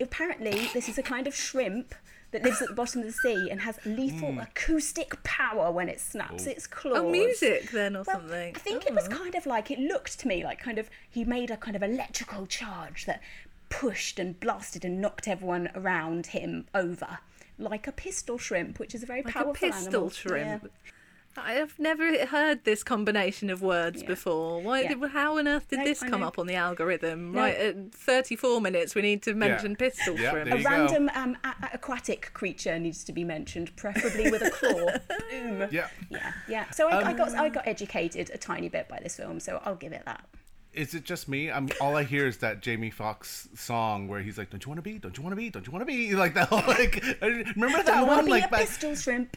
Apparently, this is a kind of shrimp that lives at the bottom of the sea and has lethal hmm. acoustic power when it snaps oh. its claws. Oh, music then or Well, something. I think it was Oh. kind of like it looked to me like kind of he made a kind of electrical charge that pushed and blasted and knocked everyone around him over like a pistol shrimp, which is a very like a powerful pistol animal. shrimp. Yeah. I have never heard this combination of words Yeah. before. Why? Yeah. Did, how on earth did No, this I come know. up on the algorithm? No. Right at 34 minutes, we need to mention pistol Yeah, shrimp. A random um, a- a- aquatic creature needs to be mentioned, preferably with a claw. (laughs) Boom. Yeah. Yeah, yeah. So I, I got Um, I got educated a tiny bit by this film, so I'll give it that. Is it just me? I'm all I hear is that Jamie Foxx song where he's like, "Don't you want to be? Don't you want to be? Don't you want to be?" (laughs) Like that. whole, (laughs) Like, remember that Don't one? want be Like a back, pistol shrimp.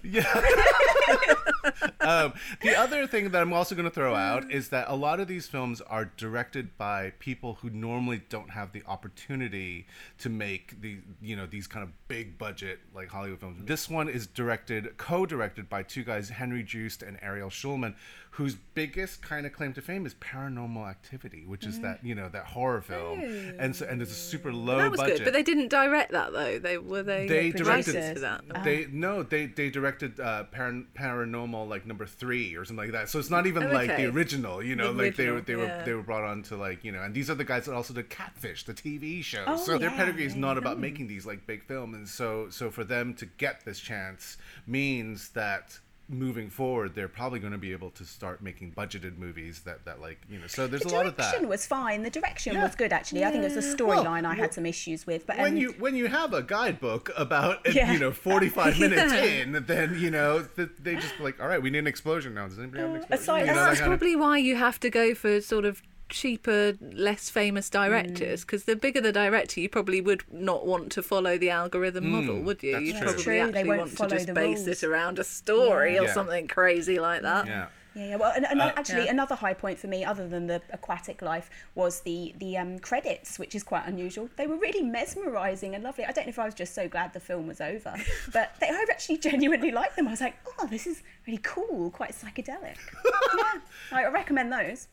Um, the other thing that I'm also going to throw out is that a lot of these films are directed by people who normally don't have the opportunity to make the you know these kind of big budget like Hollywood films. This one is directed, co-directed by two guys, Henry Joost and Ariel Schulman, whose biggest kind of claim to fame is Paranormal Activity, which is that you know that horror film, and so and it's a super low that was budget. good, but they didn't direct that though. They were they. They directed to that. They no, they they directed uh, Paran- Paranormal like number three or something like that. So it's not even Oh, like the original. You know, The like they were original, they were yeah. they were brought on to like you know, and these are the guys that also did Catfish, the TV show. Oh, so their pedigree is not yeah. about making these like big films, and so so for them to get this chance means that moving forward they're probably going to be able to start making budgeted movies that that like you know so there's The a lot of that direction was fine. The direction Yeah. was good, actually. I think it was the Well, storyline I had some issues with. But when um, you when you have a guidebook about uh, (laughs) Yeah. you know 45 (laughs) minutes Yeah. in then you know th- they just like all right we need an explosion now does anybody have an explosion aside- You know, that That's kind of- probably why you have to go for sort of cheaper, less famous directors because the bigger the director, you probably would not want to follow the algorithm Mm, model, would you? You'd true. probably True, actually won't want to just base rules. it around a story Yeah. or Yeah. something crazy like that. Yeah. Yeah, yeah. Well, and, and Uh, actually, Yeah. another high point for me, other than the aquatic life, was the the um, credits, which is quite unusual. They were really mesmerising and lovely. I don't know if I was just so glad the film was over, (laughs) but they, I actually genuinely liked them. I was like, oh, this is really cool, quite psychedelic. (laughs) yeah, I recommend those.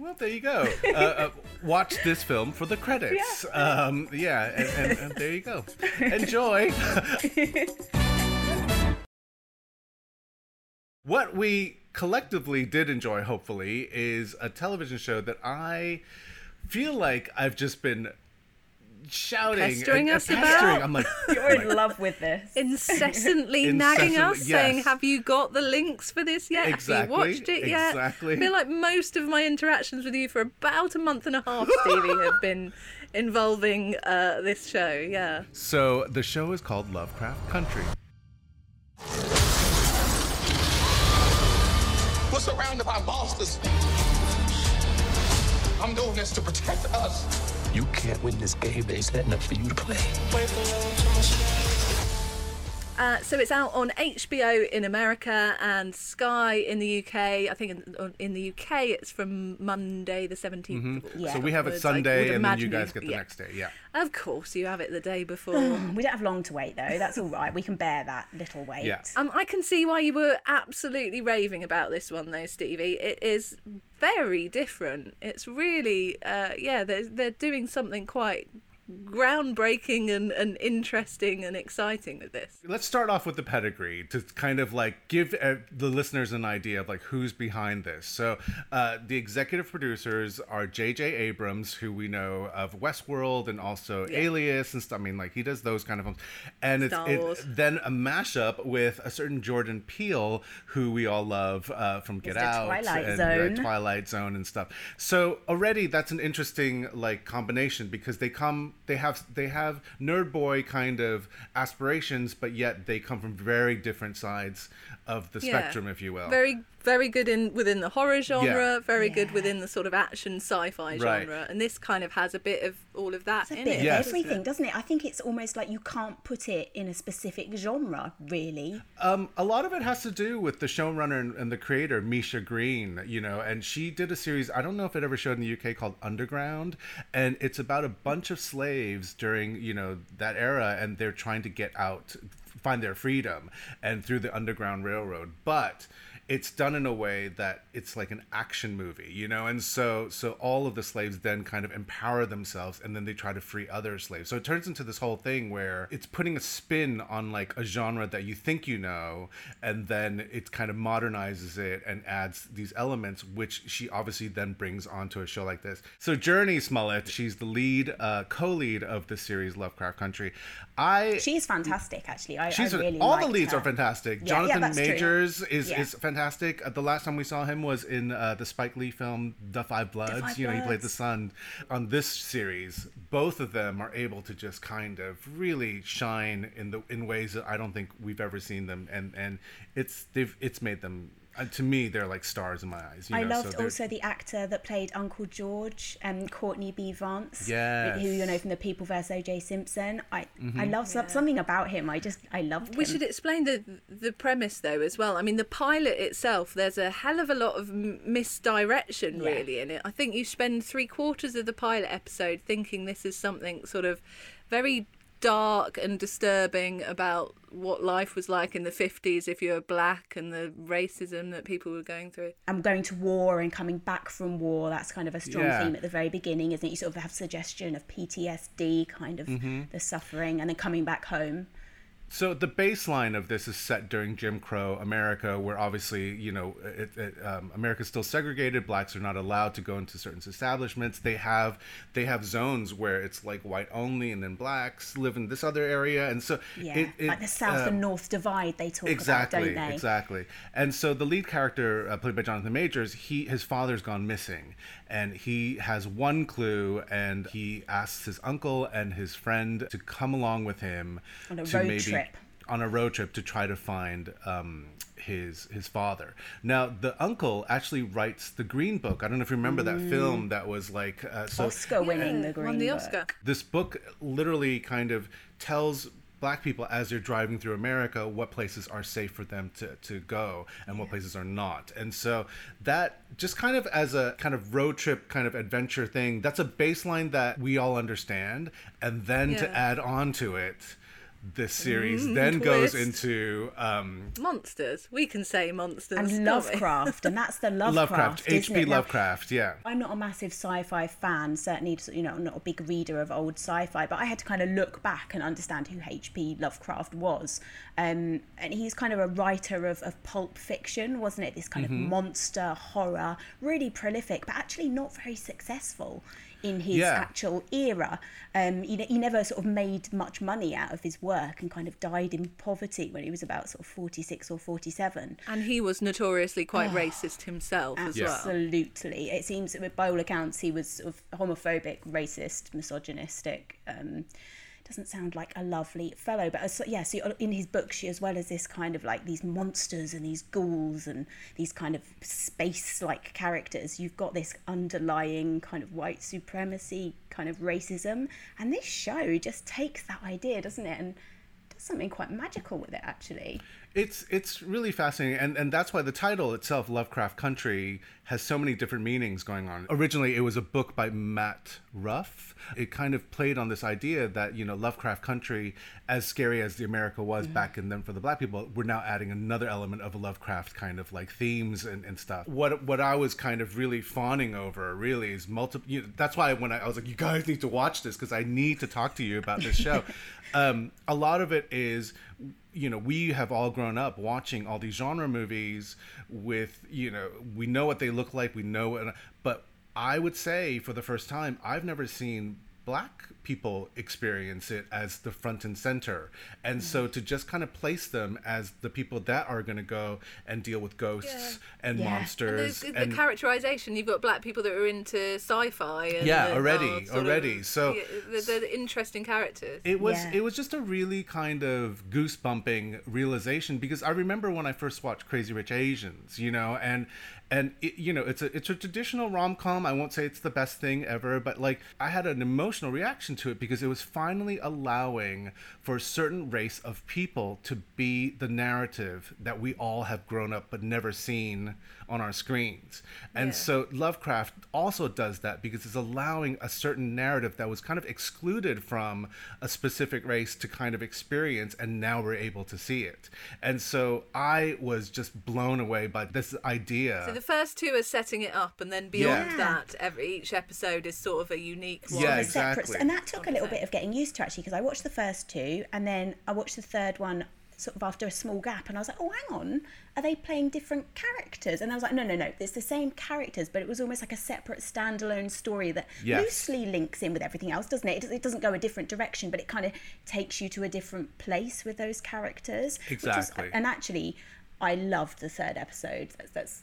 Well, there you go. Uh, uh, watch this film for the credits. (laughs) Yeah, um, yeah and, and, and there you go. Enjoy. (laughs) what we collectively did enjoy, hopefully, is a television show that I feel like I've just been shouting Pestering and, us and about? I'm like, (laughs) You're in love with this. (laughs) Incessantly (laughs) nagging Incessantly, us, saying, "Have you got the links for this yet? Exactly, Have you watched it yet?" exactly. I feel like most of my interactions with you for about a month and a half, Stevie, have been involving uh, this show. Yeah. So the show is called Lovecraft Country. We're surrounded by monsters. I'm doing this to protect us. You can't win this game they setting up for you to play. Uh, so it's out on HBO in America and Sky in the UK. I think in, in the UK it's from Monday the 17th. Mhm. So we have it Sunday, and then you guys get the next day. Yeah. Of course, you have it the day before. (sighs) we don't have long to wait though. That's all right. We can bear that little wait. Yeah. Um, I can see why you were absolutely raving about this one, though, Stevie. It is very different. It's really, uh, yeah, they're they're doing something quite groundbreaking and, and interesting and exciting with this. Let's start off with the pedigree to kind of like give uh, the listeners an idea of like who's behind this. So, uh, the executive producers are J.J. Abrams, who we know of Westworld and also Yeah. Alias and stuff. I mean, like he does those kind of films, and it's Star it, then a mashup with a certain Jordan Peele, who we all love uh, from Get Mr. Out Twilight and Zone. uh, Twilight Zone and stuff. So already that's an interesting like combination because they come they have they have nerd boy kind of aspirations, but yet they come from very different sides of the Yeah. spectrum, if you will. Very, very good in within the horror genre. Yeah. Very good within the sort of action sci-fi Right. genre, and this kind of has a bit of all of that It's a in bit it. of Yes. everything, doesn't it? I think it's almost like you can't put it in a specific genre, really. Um, a lot of it has to do with the showrunner and, and the creator, Misha Green, you know, and she did a series, I don't know if it ever showed in the UK called Underground, and it's about a bunch of slaves during, you know, that era, and they're trying to get out, find their freedom, and through the Underground Railroad. But it's done in a way that it's like an action movie, you know, and so so all of the slaves then kind of empower themselves, and then they try to free other slaves. So it turns into this whole thing where it's putting a spin on like a genre that you think you know, and then it kind of modernizes it and adds these elements, which she obviously then brings onto a show like this. So Jurnee Smollett, she's the lead, uh, co-lead of the series Lovecraft Country. I She's fantastic, actually. I, She's I really all the leads her. are fantastic. Yeah, Jonathan yeah, that's true. Majors is Yeah. is fantastic. Uh, the last time we saw him was in uh, the Spike Lee film The Five Bloods. Five you know, he played the son. On this series, both of them are able to just kind of really shine in the in ways that I don't think we've ever seen them, and and it's they've it's made them. Uh, to me, they're like stars in my eyes. You I know? so loved they're- also the actor that played Uncle George, um, Courtney B. Vance, Yes. who you know from the People vs. O.J. Simpson. I I Mhm. love some, something about him. I just I loved We should explain the the premise though as well. I mean, the pilot itself, there's a hell of a lot of misdirection Yeah. really in it. I think you spend three quarters of the pilot episode thinking this is something sort of very dark and disturbing about what life was like in the 50s if you were black and the racism that people were going through. I'm going to war and coming back from war. That's kind of a strong Yeah. theme at the very beginning, isn't it? You sort of have suggestion of PTSD, kind of Mhm. the suffering, and then coming back home. So the baseline of this is set during Jim Crow America, where obviously you know it, it, um, America's still segregated. Blacks are not allowed to go into certain establishments. They have they have zones where it's like white only, and then blacks live in this other area, and so Yeah, it, it, like the South um, and North divide they talk exactly, about, don't they? Exactly. And so the lead character, uh, played by Jonathan Majors, he his father's gone missing, and he has one clue, and he asks his uncle and his friend to come along with him On a to road maybe trip. on a road trip to try to find um, his his father. Now the uncle actually writes the Green Book. I don't know if you remember that Mm. film that was like uh, so Oscar winning the Green won the Book. Oscar. this book literally kind of tells black people as they're driving through America what places are safe for them to, to go and what places are not. And so that just kind of as a kind of road trip kind of adventure thing, that's a baseline that we all understand. And then to add on to it, this series Mm, then goes into um, Monsters. We can say monsters. and? Lovecraft, and that's the (laughs) Lovecraft. Lovecraft, H.P. it? Lovecraft, yeah. I'm not a massive sci-fi fan, certainly you know not a big reader of old sci-fi, but I had to kind of look back and understand who H.P. Lovecraft was. Um, and he's kind of a writer of, of pulp fiction, wasn't it? This kind Mhm. of monster horror, really prolific, but actually not very successful in his Yeah. actual era. Um, he, he never sort of made much money out of his work and kind of died in poverty when he was about sort of 46 or 47. And he was notoriously quite Oh, racist himself as well. Absolutely. It seems that by all accounts he was sort of homophobic, racist, misogynistic. Um, doesn't sound like a lovely fellow, but as, yeah, so in his book, she as well as this kind of like these monsters and these ghouls and these kind of space-like characters, you've got this underlying kind of white supremacy, kind of racism, and this show just takes that idea, doesn't it, and does something quite magical with it, actually. It's it's really fascinating, and and that's why the title itself, Lovecraft Country, has so many different meanings going on. Originally, it was a book by Matt Ruff. It kind of played on this idea that you know Lovecraft Country, as scary as the America was back in then for the black people, we're now adding another element of a Lovecraft kind of like themes and, and stuff. What what I was kind of really fawning over really is multiple. You know, that's why when I, I was like, you guys need to watch this because I need to talk to you about this show. (laughs) um, a lot of it is you know we have all grown up watching all these genre movies with you know we know what they look like we know what, but i would say for the first time i've never seen black people experience it as the front and center and so mm-hmm. to just kind of place them as the people that are going to go and deal with ghosts and And monsters the, the characterization, you've got black people that are into sci-fi. Yeah, that already, of- already. So- yeah, they're, they're interesting characters. It was it was just a really kind of goosebumping realization because I remember when I first watched Crazy Rich Asians, you know, and and it, you know it's a it's a traditional rom com. I won't say it's the best thing ever, but like I had an emotional reaction to it because it was finally allowing for a certain race of people to be the narrative that we all have grown up but never seen on our screens. And Yeah. so Lovecraft also does that because it's allowing a certain narrative that was kind of excluded from a specific race to kind of experience, and now we're able to see it. And so I was just blown away by this idea. So the first two are setting it up, and then beyond Yeah. that, every each episode is sort of a unique one. Yeah, separate. And that took a little bit of getting used to actually because I watched the first two and then I watched the third one sort of after a small gap and I was like, oh, hang on, are they playing different characters? And I was like, no, no, no, it's the same characters, but it was almost like a separate standalone story that Yes. loosely links in with everything else, doesn't it? It, it doesn't go a different direction, but it kind of takes you to a different place with those characters. which is- Exactly. and actually, I loved the third episode. That's, that's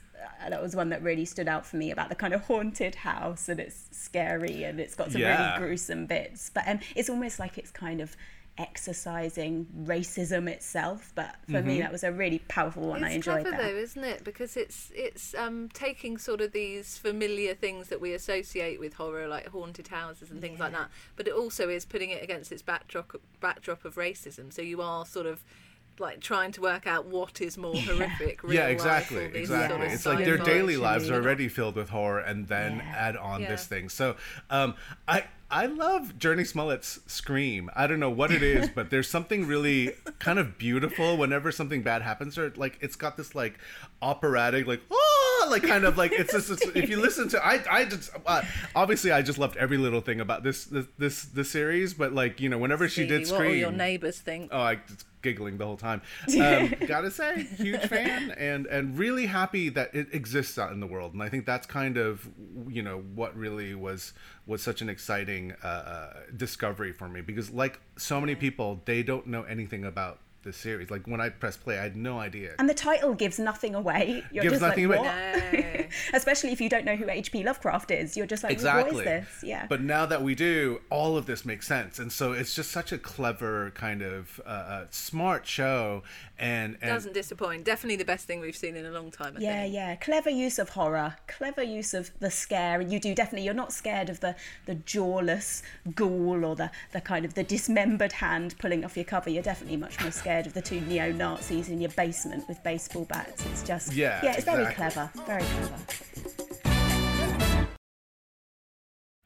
that was one that really stood out for me about the kind of haunted house and it's scary and it's got some Yeah. really gruesome bits. But um, it's almost like it's kind of exercising racism itself. But for me, Mhm. that was a really powerful one. I It's enjoyed clever that. though, isn't it? Because it's it's um, taking sort of these familiar things that we associate with horror, like haunted houses and things like that, but it also is putting it against its backdrop backdrop of racism. So you are sort of like trying to work out what is more horrific. Real yeah, exactly, or exactly. Sort of it's like their daily lives are already filled with horror, and then Yeah. add on Yeah. this thing. So, um, I I love Jurnee Smollett's scream. I don't know what it is, (laughs) but there's something really kind of beautiful whenever something bad happens. or like it's got this like operatic, like oh, like kind of like it's just it's, if you listen to I I just uh, obviously I just loved every little thing about this this this, this series, but like you know whenever she did Stevie, what will scream, your neighbours think? Oh, I was giggling the whole time. (laughs) Um, gotta say, huge fan, and and really happy that it exists out in the world. And I think that's kind of you know what really was was such an exciting uh, uh, discovery for me because like so many people, they don't know anything about this series. Like when I pressed play, I had no idea. And the title gives nothing away. (laughs) You're Gives just nothing like, away. what? (laughs) Especially if you don't know who H.P. Lovecraft is. You're just like, exactly. what is this? Yeah. But now that we do, all of this makes sense, and so it's just such a clever kind of uh, uh, smart show, and, and Doesn't disappoint. Definitely the best thing we've seen in a long time. I yeah, think. yeah. Clever use of horror, clever use of the scare. And you do definitely, you're not scared of the, the jawless ghoul or the, the kind of the dismembered hand pulling off your cover. You're definitely much more scared of the two neo Nazis in your basement with baseball bats. It's just, Yeah, yeah, it's very clever, very clever.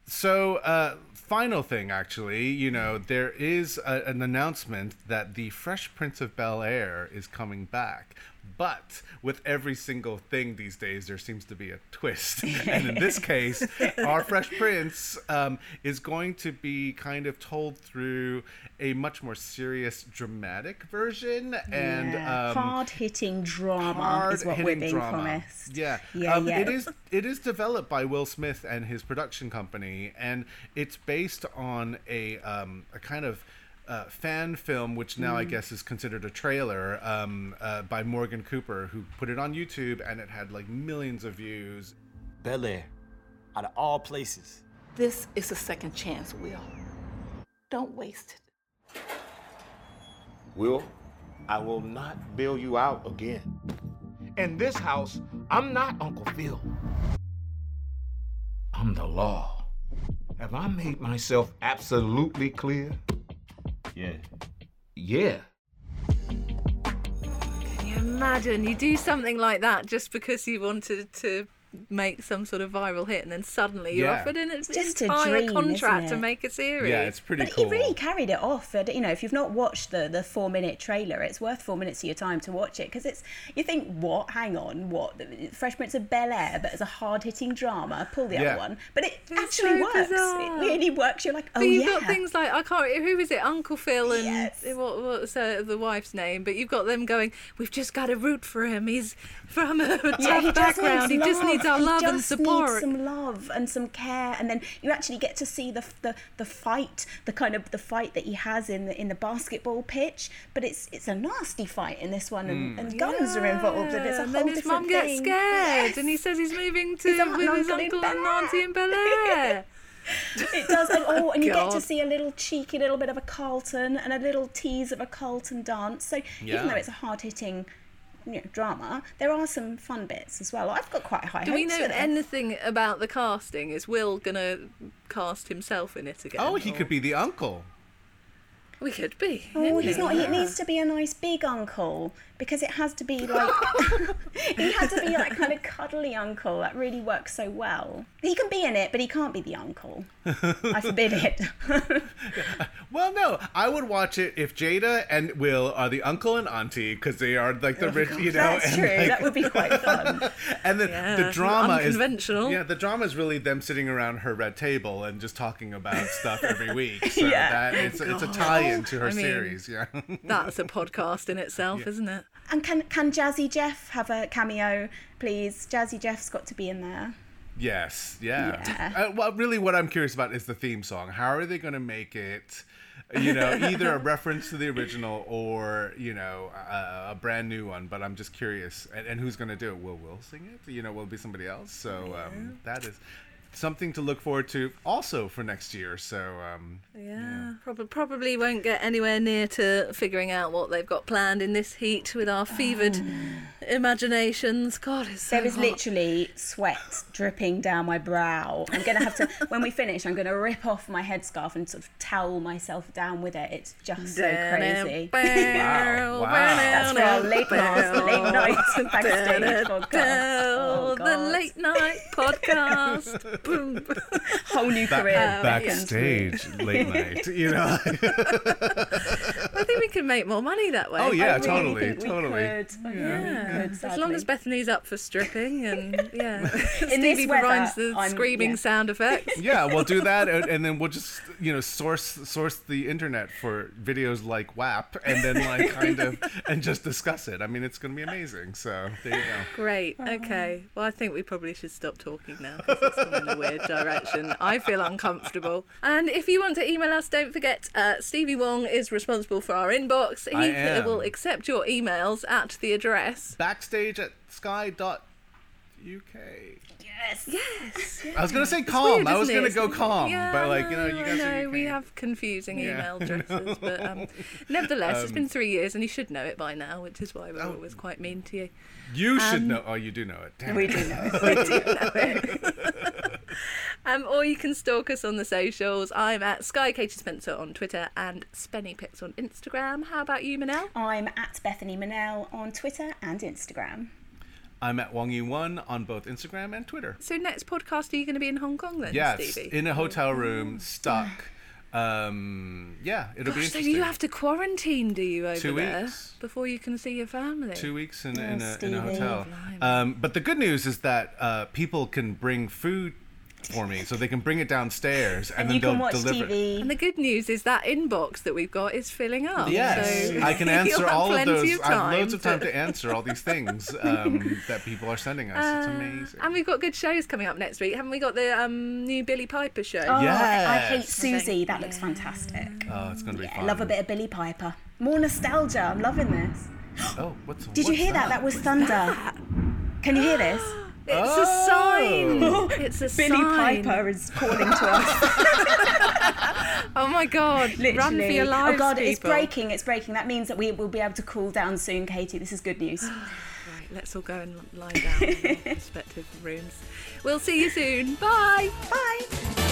So, uh, final thing, actually, you know, there is a, an announcement that the Fresh Prince of Bel Air is coming back. But with every single thing these days, there seems to be a twist. (laughs) and in this case, our Fresh Prince um, is going to be kind of told through a much more serious, dramatic version. And yeah. um, hard-hitting drama is what we're being drama. promised. Yeah, Yeah, um, yeah. It is. It is developed by Will Smith and his production company, and it's based on a um, a kind of. Uh, fan film, which now I Mm. guess is considered a trailer, um, uh, by Morgan Cooper, who put it on YouTube, and it had like millions of views. Bel Air, out of all places. This is a second chance, Will. Don't waste it. Will, I will not bail you out again. In this house, I'm not Uncle Phil. I'm the law. Have I made myself absolutely clear? Yeah. Yeah. Can you imagine you do something like that just because you wanted to make some sort of viral hit, and then suddenly you're Yeah. offered an It's just a entire dream, contract isn't to make a series. Yeah, it's pretty but cool. he really carried it off. And, You know, if you've not watched the the four minute trailer, it's worth four minutes of your time to watch it because it's. You think, what? Hang on, what? Fresh Prince of Bel Air, but as a hard hitting drama. Pull the Yeah. other one, but it It's actually so works. bizarre. It really works. You're like, oh but you've yeah. got things like I can't. Who is it? Uncle Phil and what, what's uh, the wife's name? But you've got them going. We've just got to root for him. He's from a (laughs) tough Yeah, he background. He just needs our He love and just support. Needs some love and some care, and then you actually get to see the, the the fight, the kind of the fight that he has in the in the basketball pitch. But it's it's a nasty fight in this one, and. Mm. and guns are involved, and it's a and whole then his different mum gets scared, Yes. and he says he's moving to His aunt with his uncle in and Air. auntie in Bel Air. (laughs) It does, and oh, and you get to see a little cheeky little bit of a Carlton and a little tease of a Carlton dance. So Yeah. even though it's a hard hitting. You know, drama. There are some fun bits as well. I've got quite high Do we know for this. anything about the casting? Is Will gonna cast himself in it again? Oh, he or- could be the uncle. We could be. Oh, he's not. It Yeah. needs to be a nice big uncle because it has to be like (laughs) he had to be like kind of cuddly uncle. That really works so well. He can be in it, but he can't be the uncle. I forbid it. (laughs) Well, no, I would watch it if Jada and Will are the uncle and auntie because they are like the oh, rich, you know. That's and, true. like- That would be quite (laughs) fun. and the, Yeah, the drama is unconventional. Yeah, the drama is really them sitting around her red table and just talking about stuff every week. So Yeah. that it's, it's a tie-in to her I mean, series. Yeah. That's a podcast in itself, isn't it? And can can Jazzy Jeff have a cameo, please? Jazzy Jeff's got to be in there. Yes, yeah. Yeah. Uh, well, really, what I'm curious about is the theme song. How are they going to make it, you know, (laughs) either a reference to the original or, you know, a, a brand new one? But I'm just curious. And, and who's going to do it? Will Will sing it? You know, will it be somebody else? So um, that is something to look forward to also for next year. So, um, Yeah, Probably, probably won't get anywhere near to figuring out what they've got planned in this heat with our fevered (sighs) imaginations. God, it's so There is hot. literally sweat dripping down my brow. I'm gonna have to when we finish. I'm gonna rip off my headscarf and sort of towel myself down with it. It's just so crazy. Wow, wow. That's for our late night, late night backstage podcast. Oh, the late night podcast. (laughs) Boom. (laughs) Whole new career. backstage late night, you know. (laughs) (laughs) I think we can make more money that way. Oh, yeah, I really totally, we totally. could. Yeah, Yeah, we could, as long as. Bethany's up for stripping and (laughs) yeah, (laughs) Stevie weather, provides the I'm- screaming yeah. sound effects. (laughs) yeah, we'll do that, and, and then we'll just you know source source the internet for videos like WAP, and then like kind of and just discuss it. I mean, it's going to be amazing. So there you go. Great. Okay. Well, I think we probably should stop talking now because it's gone in a weird direction. I feel uncomfortable. And if you want to email us, don't forget uh, Stevie Wong is responsible for our inbox. He I am. will accept your emails at the address. Backstage at sky.uk. Yes. Yes. (laughs) I was gonna say calm. weird, I was isn't gonna it? go calm, Yeah, but I like you know, you guys I are know, we have confusing Yeah, email I (laughs) addresses, but um, nevertheless, it's been three years, and you should know it by now, which is why we're always quite mean to you. You should Um, know. Oh, you do know it. Damn we it. do know it. (laughs) We do know it. Um, or you can stalk us on the socials. I'm at Sky Katie Spencer on Twitter and Spenny Pics on Instagram. How about you, Minelle? I'm at Bethany Minelle on Twitter and Instagram. I'm at Wong Yu One on both Instagram and Twitter. So next podcast, are you going to be in Hong Kong then, Yes, Stevie? in a hotel room, stuck. Um, yeah, it'll be Gosh, so interesting. you have to quarantine, do you, over Two there weeks. before you can see your family? Two weeks in, Oh, in, a, in a hotel. Blimey. Um, but the good news is that uh, people can bring food for me, so they can bring it downstairs and, then they'll deliver. it. And the good news is that inbox that we've got is filling up. Yes, so I can (laughs) answer all of those. Of I have time loads of time to answer all these things um, (laughs) that people are sending us. it's Uh, amazing. And we've got good shows coming up next week. Haven't we got the um, new Billie Piper show? Oh, I, I hate Suzie. That looks fantastic. Oh, it's going to be I fun. love a bit of Billie Piper. More nostalgia. I'm loving this. (gasps) Oh, what's Did you hear that? That was thunder. Can you hear this? (gasps) (gasps) It's Oh. a sign. It's a sign. Oh. (laughs) Billie sign. Piper is calling to us. (laughs) Oh my God! Run for your oh, lives, Oh God, it's breaking. It's breaking. That means that we will be able to cool down soon, Katie. This is good news. (gasps) Right, let's all go and lie down in our (laughs) respective rooms. We'll see you soon. Bye. Bye.